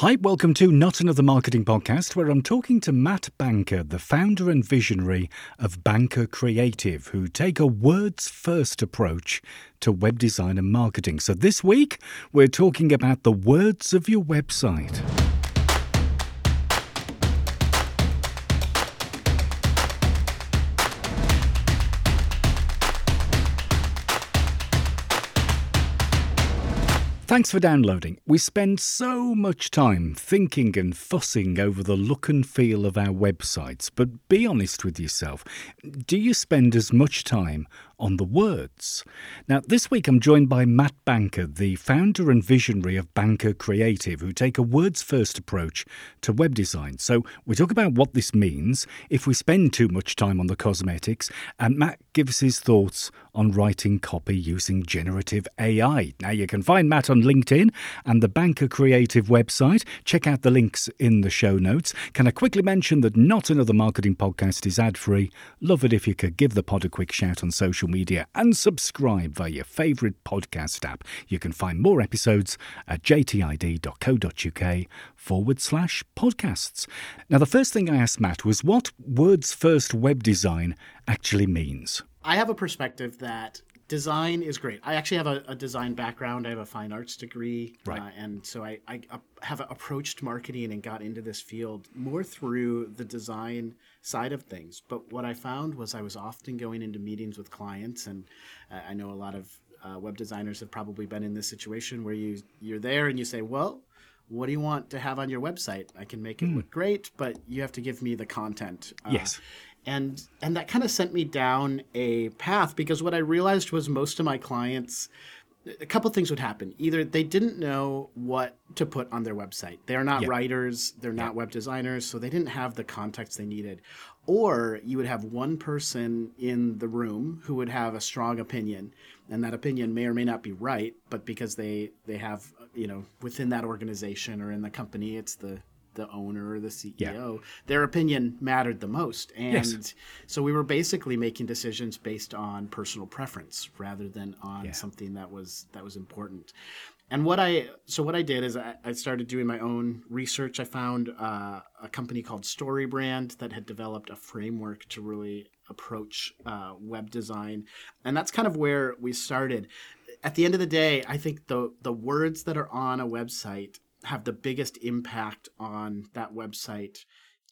Hi, welcome to Not Another Marketing Podcast, where I'm talking to Matt Banker, the founder and visionary of Banker Creative, who take a words first approach to web design and marketing. So this week, we're talking about the words of your website. Thanks for downloading. We spend so much time thinking and fussing over the look and feel of our websites, but be honest with yourself. Do you spend as much time on the words. Now, this week I'm joined by Matt Banker, the founder and visionary of Banker Creative, who take a words first approach to web design. So, we talk about what this means if we spend too much time on the cosmetics, and Matt gives his thoughts on writing copy using generative AI. Now, you can find Matt on LinkedIn and the Banker Creative website. Check out the links in the show notes. Can I quickly mention that Not Another Marketing Podcast is ad free? Love it if you could give the pod a quick shout on social media and subscribe via your favourite podcast app. You can find more episodes at jtid.co.uk forward slash podcasts. Now, the first thing I asked Matt was what words first web design actually means. I have a perspective that design is great. I actually have a, a, design background. I have a fine arts degree, right. Uh, and so I, I, have approached marketing and got into this field more through the design side of things. But what I found was I was often going into meetings with clients, and uh, I know a lot of uh, web designers have probably been in this situation where you you're there and you say, well. What do you want to have on your website? I can make it mm. look great, but you have to give me the content. Uh, yes and and that kind of sent me down a path because what I realized was most of my clients a couple things would happen. Either they didn't know what to put on their website. They're not yep. writers, they're not yep. web designers, so they didn't have the context they needed. Or you would have one person in the room who would have a strong opinion, and that opinion may or may not be right, but because they they have, you know, within that organization or in the company, it's the the owner or the CEO, yeah. their opinion mattered the most. And yes. so we were basically making decisions based on personal preference rather than on yeah. something that was that was important. And what I so what I did is I, I started doing my own research. I found uh, a company called StoryBrand that had developed a framework to really approach uh, web design, and that's kind of where we started. At the end of the day, I think the the words that are on a website have the biggest impact on that website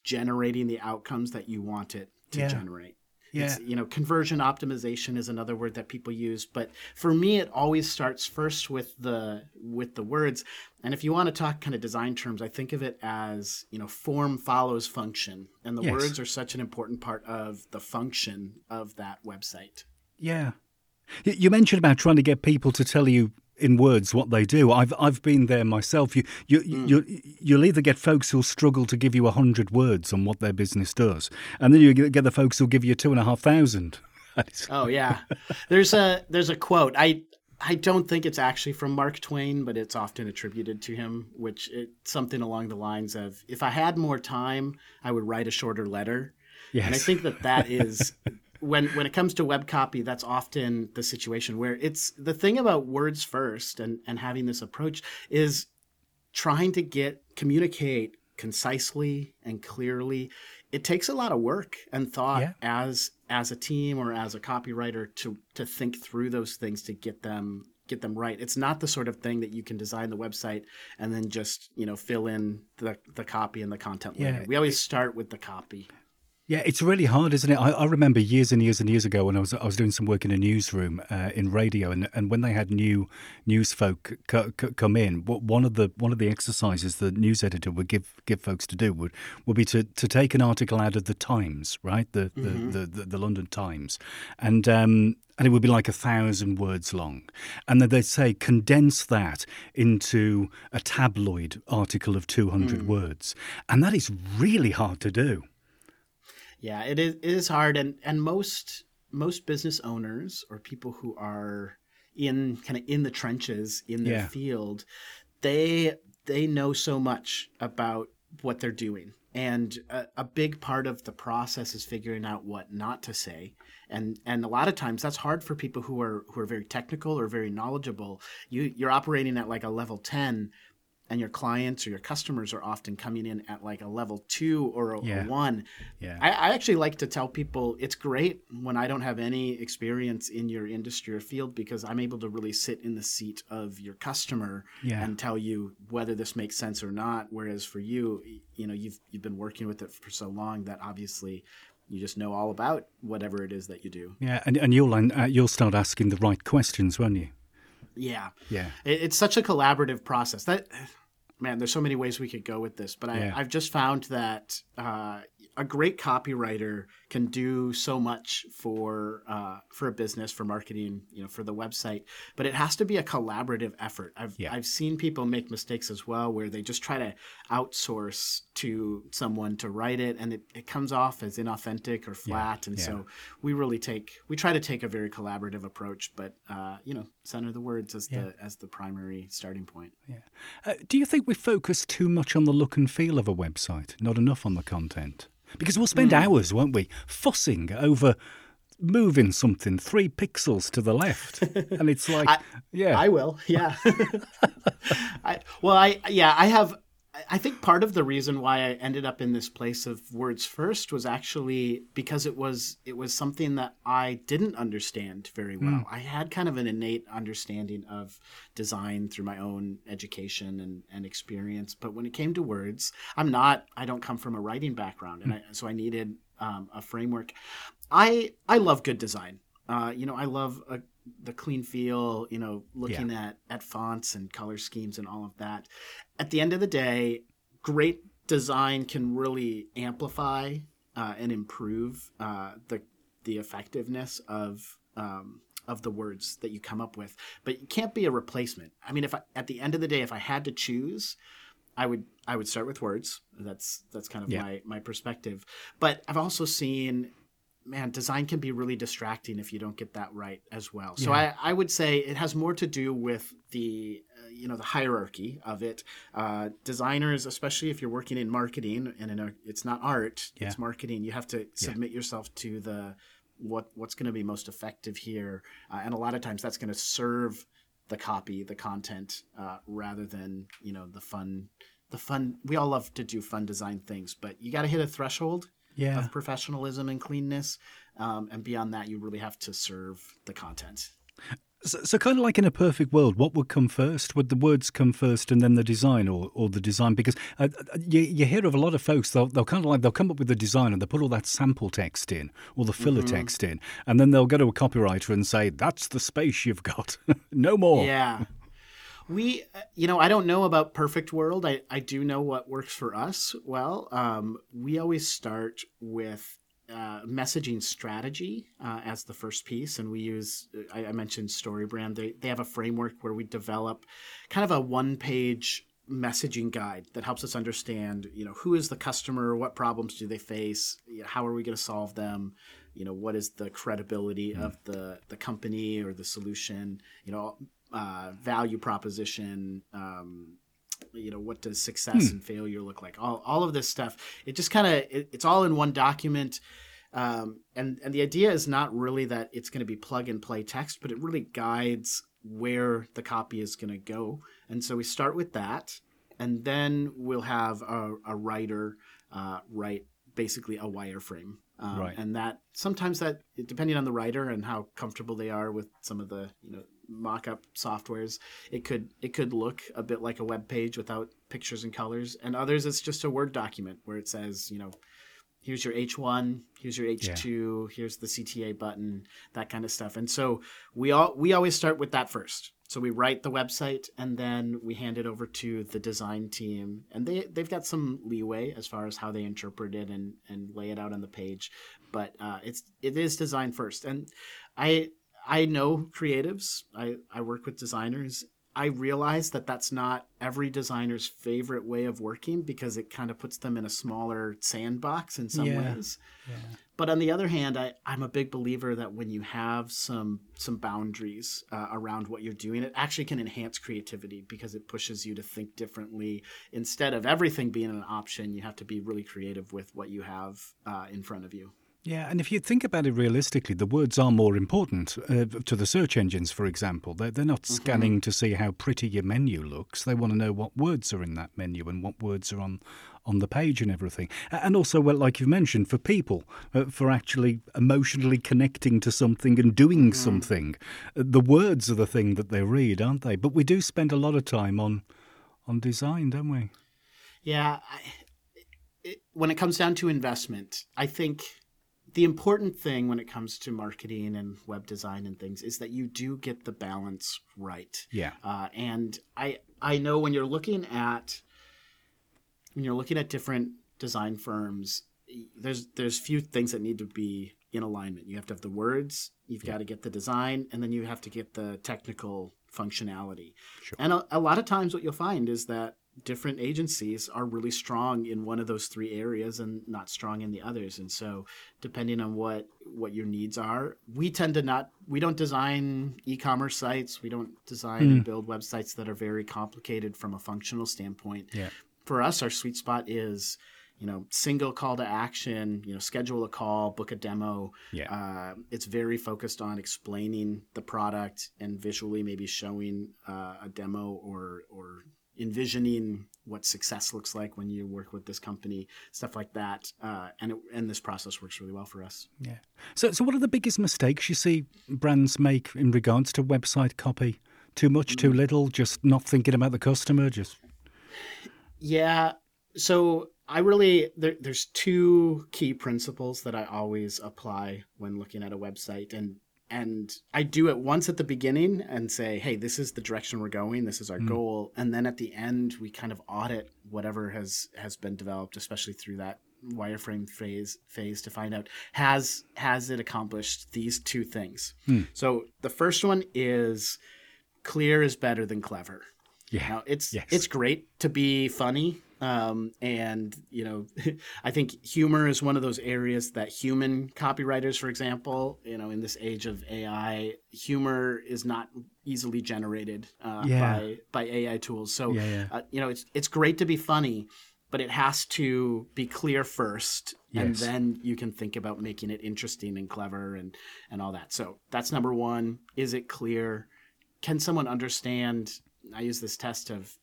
generating the outcomes that you want it to yeah. generate. Yeah. It's, you know, conversion optimization is another word that people use, but for me, it always starts first with the with the words. And if you want to talk kind of design terms, I think of it as you know, form follows function, and the yes. words are such an important part of the function of that website. Yeah, you mentioned about trying to get people to tell you in words what they do. I've I've been there myself. You you mm. you you'll either get folks who'll struggle to give you a hundred words on what their business does, and then you get the folks who'll give you two and a half thousand. oh yeah, there's a there's a quote. I I don't think it's actually from Mark Twain, but it's often attributed to him, which it's something along the lines of, "If I had more time, I would write a shorter letter." Yes. And I think that that is when when it comes to web copy, that's often the situation where it's the thing about words first and and having this approach is trying to get communicate concisely and clearly. It takes a lot of work and thought yeah. as as a team or as a copywriter to to think through those things to get them get them right. It's not the sort of thing that you can design the website and then just, you know, fill in the the copy and the content yeah. later. We always start with the copy. Yeah, it's really hard, isn't it? I, I, remember years and years and years ago when I was I was doing some work in a newsroom uh, in radio, and, and when they had new news folk come in, what, one of the one of the exercises the news editor would give give folks to do would would be to, to take an article out of the Times, right, the mm-hmm. the, the, the, London Times, and um, and it would be like a thousand words long. And then they'd say, condense that into a tabloid article of 200 mm. words. And that is really hard to do. Yeah, it is it is hard and and most most business owners or people who are in kind of in the trenches in their yeah. field, they they know so much about what they're doing. And a, a, big part of the process is figuring out what not to say. And and a lot of times that's hard for people who are who are very technical or very knowledgeable. You you're operating at like a level 10 and your clients or your customers are often coming in at like a level two or a, yeah. a one. Yeah. I, I, actually like to tell people it's great when I don't have any experience in your industry or field because I'm able to really sit in the seat of your customer yeah. and tell you whether this makes sense or not. Whereas for you, you know, you've you've been working with it for so long that obviously you just know all about whatever it is that you do. Yeah, and, and you'll uh, you'll start asking the right questions, won't you? Yeah, yeah. It, it's such a collaborative process. That man, there's so many ways we could go with this, but I, yeah. I've just found that uh, a great copywriter can do so much for uh, for a business, for marketing, you know, for the website. But it has to be a collaborative effort. I've yeah. I've seen people make mistakes as well, where they just try to outsource to someone to write it, and it, it comes off as inauthentic or flat. Yeah. And yeah. so we really take we try to take a very collaborative approach, but uh, you know, center the words as the as the primary starting point. Yeah. Uh, do you think we focus too much on the look and feel of a website, not enough on the content? Because we'll spend mm. hours, won't we, fussing over moving something three pixels to the left, and it's like, I, yeah, I will, yeah. I, well, I yeah, I have I think part of the reason why I ended up in this place of words first was actually because it was it was something that I didn't understand very well. Mm. I had kind of an innate understanding of design through my own education and, and experience, but when it came to words, I'm not. I don't come from a writing background, and mm. I, so I needed um, a framework. I I love good design. Uh, you know, I love a the clean feel, you know, looking yeah. at at fonts and color schemes and all of that. At the end of the day, great design can really amplify uh, and improve uh, the the effectiveness of um, of the words that you come up with, but it can't be a replacement. I mean, if I, at the end of the day, if I had to choose, I would I would start with words. That's that's kind of yeah. my my perspective. But I've also seen man, design can be really distracting if you don't get that right as well. So yeah. I, I would say it has more to do with the uh, you know the hierarchy of it. Uh, designers, especially if you're working in marketing and in a, it's not art, yeah. it's marketing. You have to submit yeah. yourself to the what what's going to be most effective here, uh, and a lot of times that's going to serve the copy, the content, uh, rather than you know the fun. The fun. We all love to do fun design things, but you got to hit a threshold yeah. of professionalism and cleanness. Um, and beyond that, you really have to serve the content. So, so, kind of like in a perfect world, what would come first? Would the words come first and then the design, or, or the design? Because uh, you, you hear of a lot of folks, they'll, they'll kind of like they'll come up with the design and they put all that sample text in, or the filler mm-hmm. text in, and then they'll go to a copywriter and say, "That's the space you've got, no more." Yeah, we, you know, I don't know about perfect world. I, I do know what works for us well. Um, we always start with uh, messaging strategy uh, as the first piece, and we use. Uh, I, I mentioned StoryBrand. They they have a framework where we develop kind of a one page messaging guide that helps us understand. You know, who is the customer? What problems do they face? You know, how are we going to solve them? You know, what is the credibility mm. of the the company or the solution? You know, uh, value proposition. Um, you know, what does success hmm. and failure look like? All, all of this stuff. It just kind of it, it's all in one document. Um, and and the idea is not really that it's going to be plug and play text, but it really guides where the copy is going to go. And so we start with that, and then we'll have a, a writer uh, write basically a wireframe. Um, right. And that sometimes that depending on the writer and how comfortable they are with some of the you know mock-up softwares it could it could look a bit like a web page without pictures and colors. And others it's just a word document where it says you know here's your h1 here's your h2 yeah. here's the cta button that kind of stuff. And so we all we always start with that first. So we write the website and then we hand it over to the design team. And they they've got some leeway as far as how they interpret it and and lay it out on the page. But uh, it's it is design first. And i I know creatives. I, I work with designers. I realize that that's not every designer's favorite way of working because it kind of puts them in a smaller sandbox in some yeah. ways. Yeah. But on the other hand, I, I'm a big believer that when you have some some boundaries uh, around what you're doing, it actually can enhance creativity because it pushes you to think differently. Instead of everything being an option, you have to be really creative with what you have uh, in front of you. Yeah, and if you think about it realistically, the words are more important uh, to the search engines, for example. They're, they're not mm-hmm. scanning to see how pretty your menu looks. They want to know what words are in that menu and what words are on, on the page and everything. And also, well, like you've mentioned, for people, uh, for actually emotionally connecting to something and doing mm. something, uh, the words are the thing that they read, aren't they? But we do spend a lot of time on on design, don't we? Yeah. I, it, when it comes down to investment, I think the important thing when it comes to marketing and web design and things is that you do get the balance right. Yeah. Uh, and I I know when you're looking at when you're looking at different design firms, there's there's few things that need to be in alignment. You have to have the words, you've yeah. got to get the design, and then you have to get the technical functionality. Sure. And a, a lot of times, what you'll find is that different agencies are really strong in one of those three areas and not strong in the others and so depending on what what your needs are we tend to not we don't design e-commerce sites we don't design mm. and build websites that are very complicated from a functional standpoint yeah. for us our sweet spot is you know single call to action you know schedule a call book a demo yeah. Uh, it's very focused on explaining the product and visually maybe showing uh, a demo or or envisioning what success looks like when you work with this company, stuff like that. Uh, and it, and this process works really well for us. Yeah. So so what are the biggest mistakes you see brands make in regards to website copy? Too much, too mm. little, just not thinking about the customer, just. Yeah. So I really there, there's two key principles that I always apply when looking at a website, and and I do it once at the beginning and say, hey, this is the direction we're going, this is our mm. goal, and then at the end we kind of audit whatever has has been developed, especially through that wireframe phase phase to find out has has it accomplished these two things. Mm. So the first one is clear is better than clever. Yeah, now, it's yes. it's great to be funny um, and you know, I think humor is one of those areas that human copywriters, for example, you know, in this age of AI, humor is not easily generated uh, yeah. by by AI tools. So yeah, yeah. Uh, you know, it's it's great to be funny, but it has to be clear first, yes. and then you can think about making it interesting and clever and and all that. So that's number one. Is it clear? Can someone understand? I use this test of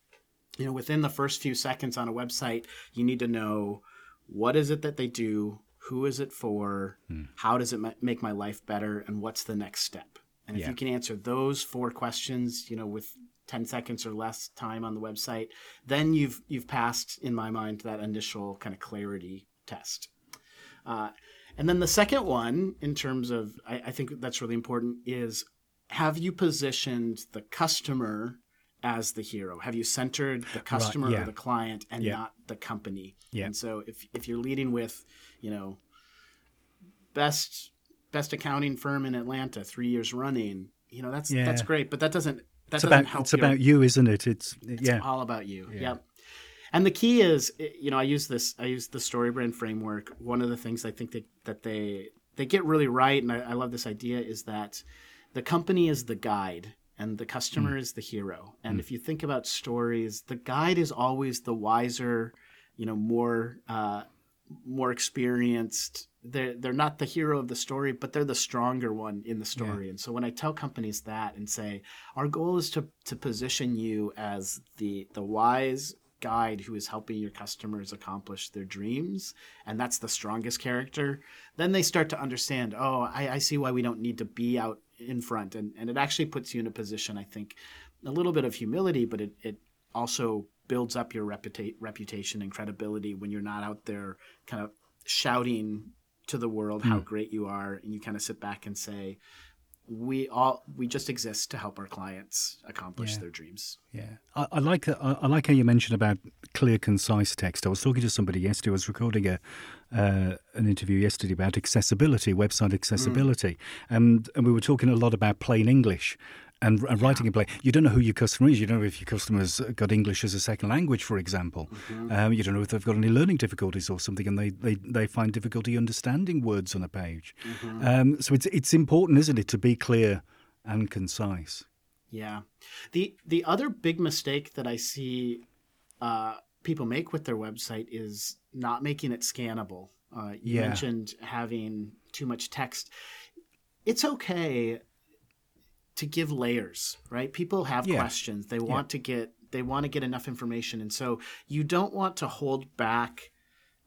you know within the first few seconds on a website you need to know what is it that they do who is it for hmm. how does it make my life better and what's the next step and if yeah. you can answer those four questions you know with 10 seconds or less time on the website then you've you've passed in my mind that initial kind of clarity test uh, and then the second one in terms of I, I think that's really important is have you positioned the customer as the hero? Have you centered the customer right, yeah. or the client and yeah. not the company? Yeah. And so if if you're leading with, you know, best best accounting firm in Atlanta, three years running, you know, that's yeah. that's great, but that doesn't that it's doesn't about, help. It's your, about you, isn't it? It's, it's yeah, all about you. Yeah. Yep. And the key is, you know, I use this. I use the StoryBrand framework. One of the things I think that that they they get really right, and I, I love this idea, is that the company is the guide and the customer mm. is the hero. And mm. if you think about stories, the guide is always the wiser, you know, more uh, more experienced. They're they're not the hero of the story, but they're the stronger one in the story. Yeah. And so when I tell companies that and say our goal is to to position you as the the wise guide who is helping your customers accomplish their dreams and that's the strongest character then they start to understand oh I, I, see why we don't need to be out in front and, and it actually puts you in a position i think a little bit of humility but it, it also builds up your reputa- reputation and credibility when you're not out there kind of shouting to the world how mm. great you are and you kind of sit back and say we all we just exist to help our clients accomplish yeah. their dreams. Yeah, I, I like I, I, like how you mentioned about clear, concise text. I was talking to somebody yesterday. I was recording a uh, an interview yesterday about accessibility, website accessibility, mm. and and we were talking a lot about plain English and, and writing yeah. in play. You don't know who your customer is. You don't know if your customer's got English as a second language, for example. Mm-hmm. Um, you don't know if they've got any learning difficulties or something, and they, they, they find difficulty understanding words on a page. Mm-hmm. Um, so it's it's important, isn't it, to be clear and concise. Yeah. The the other big mistake that I see uh, people make with their website is not making it scannable. Uh, you yeah. mentioned having too much text. It's okay to give layers, right? People have yeah. questions. They want yeah. to get they want to get enough information, and so you don't want to hold back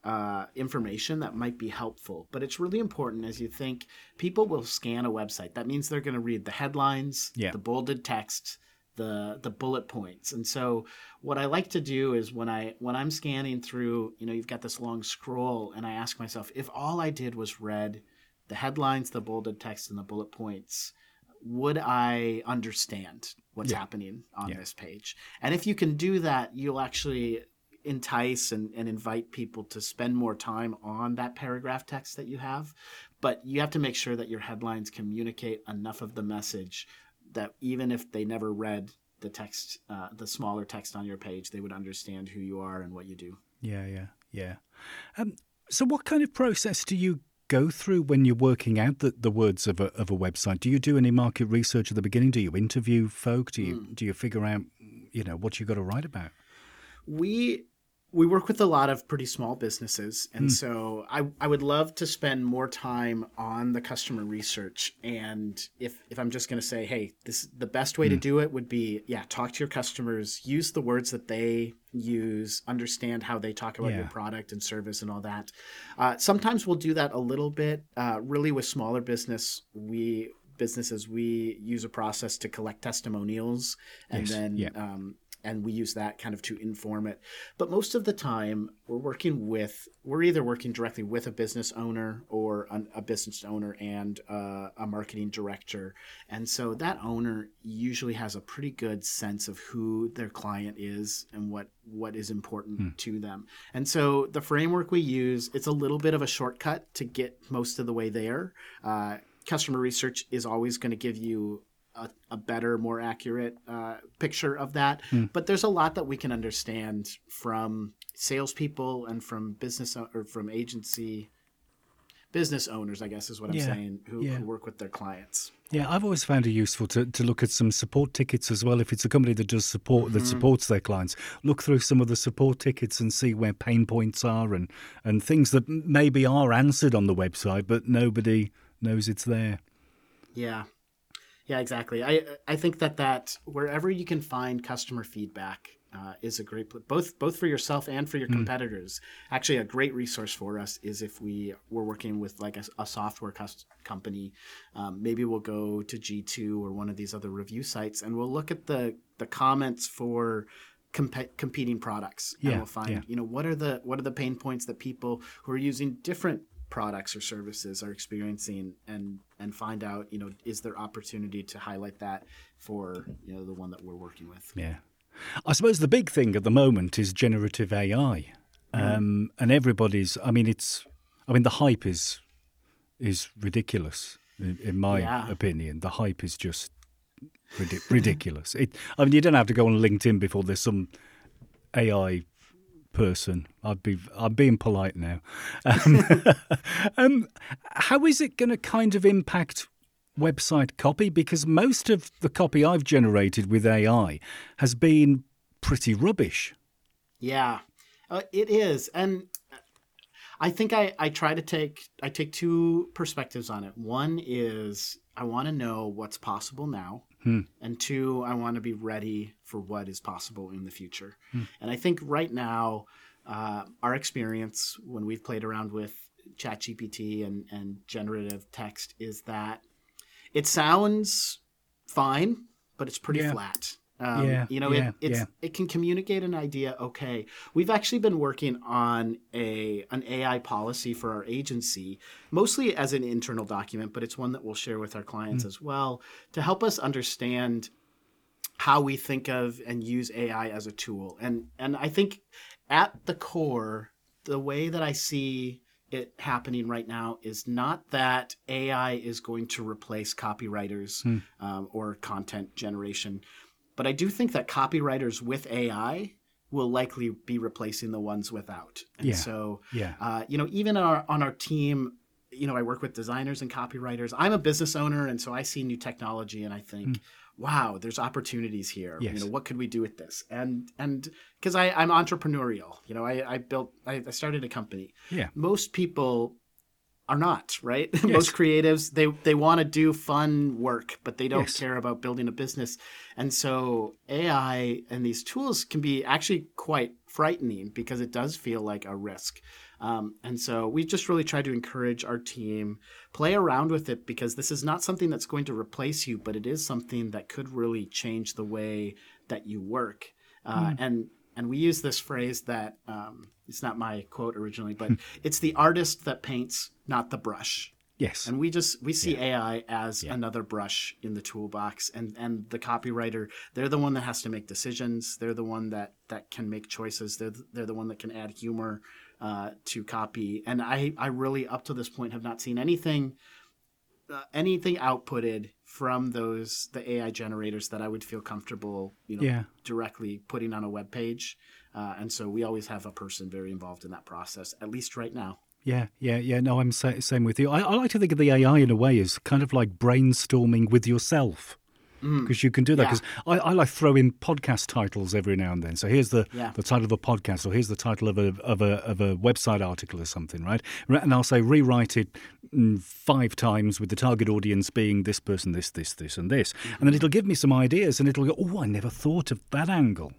uh, information that might be helpful. But it's really important as you think people will scan a website. That means they're going to read the headlines, yeah. the bolded text, the the bullet points. And so what I like to do is when I when I'm scanning through, you know, you've got this long scroll and I ask myself if all I did was read the headlines, the bolded text and the bullet points, would I understand what's yeah. happening on yeah. this page? And if you can do that, you'll actually entice and, and invite people to spend more time on that paragraph text that you have. But you have to make sure that your headlines communicate enough of the message that even if they never read the text, uh, the smaller text on your page, they would understand who you are and what you do. Yeah, yeah, yeah. Um, so, what kind of process do you go through when you're working out the, the words of a, of a website? Do you do any market research at the beginning? Do you interview folk? Do you mm. do you figure out you know what you got to write about? We we work with a lot of pretty small businesses and mm. so I, I would love to spend more time on the customer research and if, if i'm just going to say hey this the best way mm. to hmm. do it would be yeah talk to your customers use the words that they use understand how they talk about yeah. your product and service and all that uh, sometimes we'll do that a little bit uh, really with smaller business we businesses we use a process to collect testimonials and yes. then yeah. um, and we use that kind of to inform it. But most of the time, we're working with, we're either working directly with a business owner or an, a business owner and uh, a marketing director. And so that owner usually has a pretty good sense of who their client is and what, what is important hmm. to them. And so the framework we use, it's a little bit of a shortcut to get most of the way there. Uh, customer research is always going to give you a, a better, more accurate uh, picture of that. Mm. But there's a lot that we can understand from salespeople and from business or from agency business owners, I guess is what I'm saying, who, yeah. who, work with their clients. Yeah, I've always found it useful to, to look at some support tickets as well. If it's a company that does support mm-hmm. that supports their clients, look through some of the support tickets and see where pain points are and, and things that maybe are answered on the website, but nobody knows it's there. Yeah, yeah, exactly. I I think that that wherever you can find customer feedback uh, is a great both both for yourself and for your mm. competitors. Actually, a great resource for us is if we were working with like a, a software cust- company. Um, maybe we'll go to G two or one of these other review sites, and we'll look at the the comments for comp- competing products, and yeah, we'll find yeah. you know what are the what are the pain points that people who are using different products or services are experiencing and and find out you know is there opportunity to highlight that for you know the one that we're working with. Yeah. I suppose the big thing at the moment is generative ai mm-hmm. um, and everybody's i mean it's i mean the hype is is ridiculous in, in my yeah. opinion. The hype is just ridiculous. It i mean you don't have to go on linkedin before there's some ai person. I'd be I'm being polite now. Um, um, how is it going to kind of impact website copy? Because most of the copy I've generated with AI has been pretty rubbish. Yeah, uh, it is, and I think I, I try to take I take two perspectives on it. One is I want to know what's possible now, Hmm. And two, I want to be ready for what is possible in the future. Hmm. And I think right now, uh, our experience when we've played around with ChatGPT and, and generative text is that it sounds fine, but it's pretty yeah. flat. Um, yeah, you know, yeah, it, yeah. it can communicate an idea. Okay, we've actually been working on a an AI policy for our agency, mostly as an internal document, but it's one that we'll share with our clients mm. as well to help us understand how we think of and use AI as a tool. And and I think at the core, the way that I see it happening right now is not that AI is going to replace copywriters mm. um, or content generation but I do think that copywriters with AI will likely be replacing the ones without. And yeah. so, yeah. Uh, you know, even on our, on our team, you know, I work with designers and copywriters. I'm a business owner, and so I see new technology and I think, mm. wow, there's opportunities here. Yes. You know, what could we do with this? And and because I'm entrepreneurial, you know, I, I built, I, I started a company. Yeah. Most people are not right yes. most creatives they they want to do fun work but they don't yes. care about building a business and so ai and these tools can be actually quite frightening because it does feel like a risk um, and so we just really try to encourage our team play around with it because this is not something that's going to replace you but it is something that could really change the way that you work uh, mm. and and we use this phrase that um, it's not my quote originally, but it's the artist that paints, not the brush. Yes. And we just we see yeah. AI as yeah. another brush in the toolbox and and the copywriter, they're the one that has to make decisions. They're the one that that can make choices. They're the, they're the one that can add humor uh, to copy. And I I really up to this point have not seen anything uh, anything outputted from those the AI generators that I would feel comfortable, you know, yeah. directly putting on a web page. Uh, and so we always have a person very involved in that process, at least right now. Yeah, yeah, yeah. No, I'm sa- same with you. I, I like to think of the AI in a way as kind of like brainstorming with yourself because mm. you can do that. Because yeah. I, I, like throw in podcast titles every now and then. So here's the, yeah. the title of a podcast, or here's the title of a of a of a website article or something, right? And I'll say rewrite it mm, five times with the target audience being this person, this, this, this, and this, mm-hmm. and then it'll give me some ideas, and it'll go, oh, I never thought of that angle.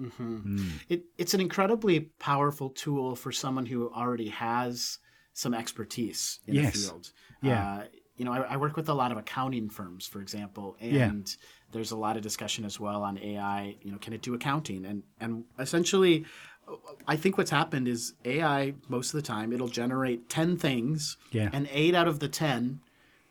Mm-hmm. Mm. It, it's an incredibly powerful tool for someone who already has some expertise in yes. the field. Yeah. Uh, you know, I, I, work with a lot of accounting firms, for example, and yeah. there's a lot of discussion as well on AI. You know, can it do accounting? And and essentially, I think what's happened is AI most of the time it'll generate ten things, yeah. and eight out of the ten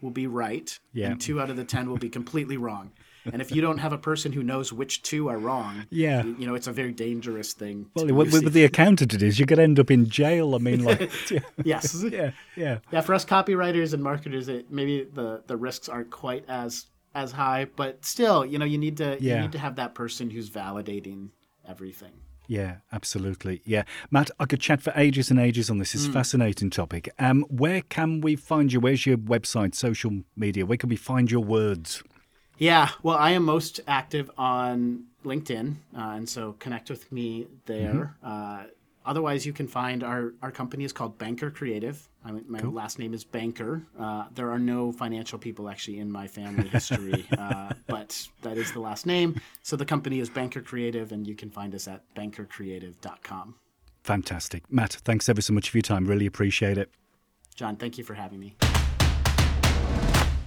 will be right, yeah. and two out of the ten will be completely wrong and if you don't have a person who knows which two are wrong, yeah, you, you know it's a very dangerous thing. Well, with, with, the accountant, it is you could end up in jail. I mean, like, yes, yeah, yeah, yeah. For us copywriters and marketers, it maybe the the risks aren't quite as as high, but still, you know, you need to yeah. you need to have that person who's validating everything. Yeah, absolutely. Yeah, Matt, I could chat for ages and ages on this. It's mm. a fascinating topic. Um, where can we find you? Where's your website, social media? Where can we find your words? Yeah, well, I am most active on LinkedIn, uh, and so connect with me there. Mm-hmm. Uh, otherwise, you can find our, our company is called Banker Creative. I mean, my cool. last name is Banker. Uh, there are no financial people actually in my family history, uh, but that is the last name. So the company is Banker Creative, and you can find us at bankercreative.com. Fantastic. Matt, thanks ever so much for your time. Really appreciate it. John, thank you for having me.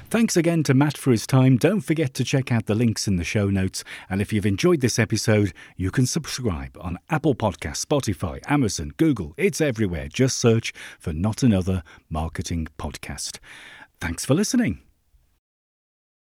Thanks again to Matt for his time. Don't forget to check out the links in the show notes. And if you've enjoyed this episode, you can subscribe on Apple Podcasts, Spotify, Amazon, Google. It's everywhere. Just search for Not Another Marketing Podcast. Thanks for listening.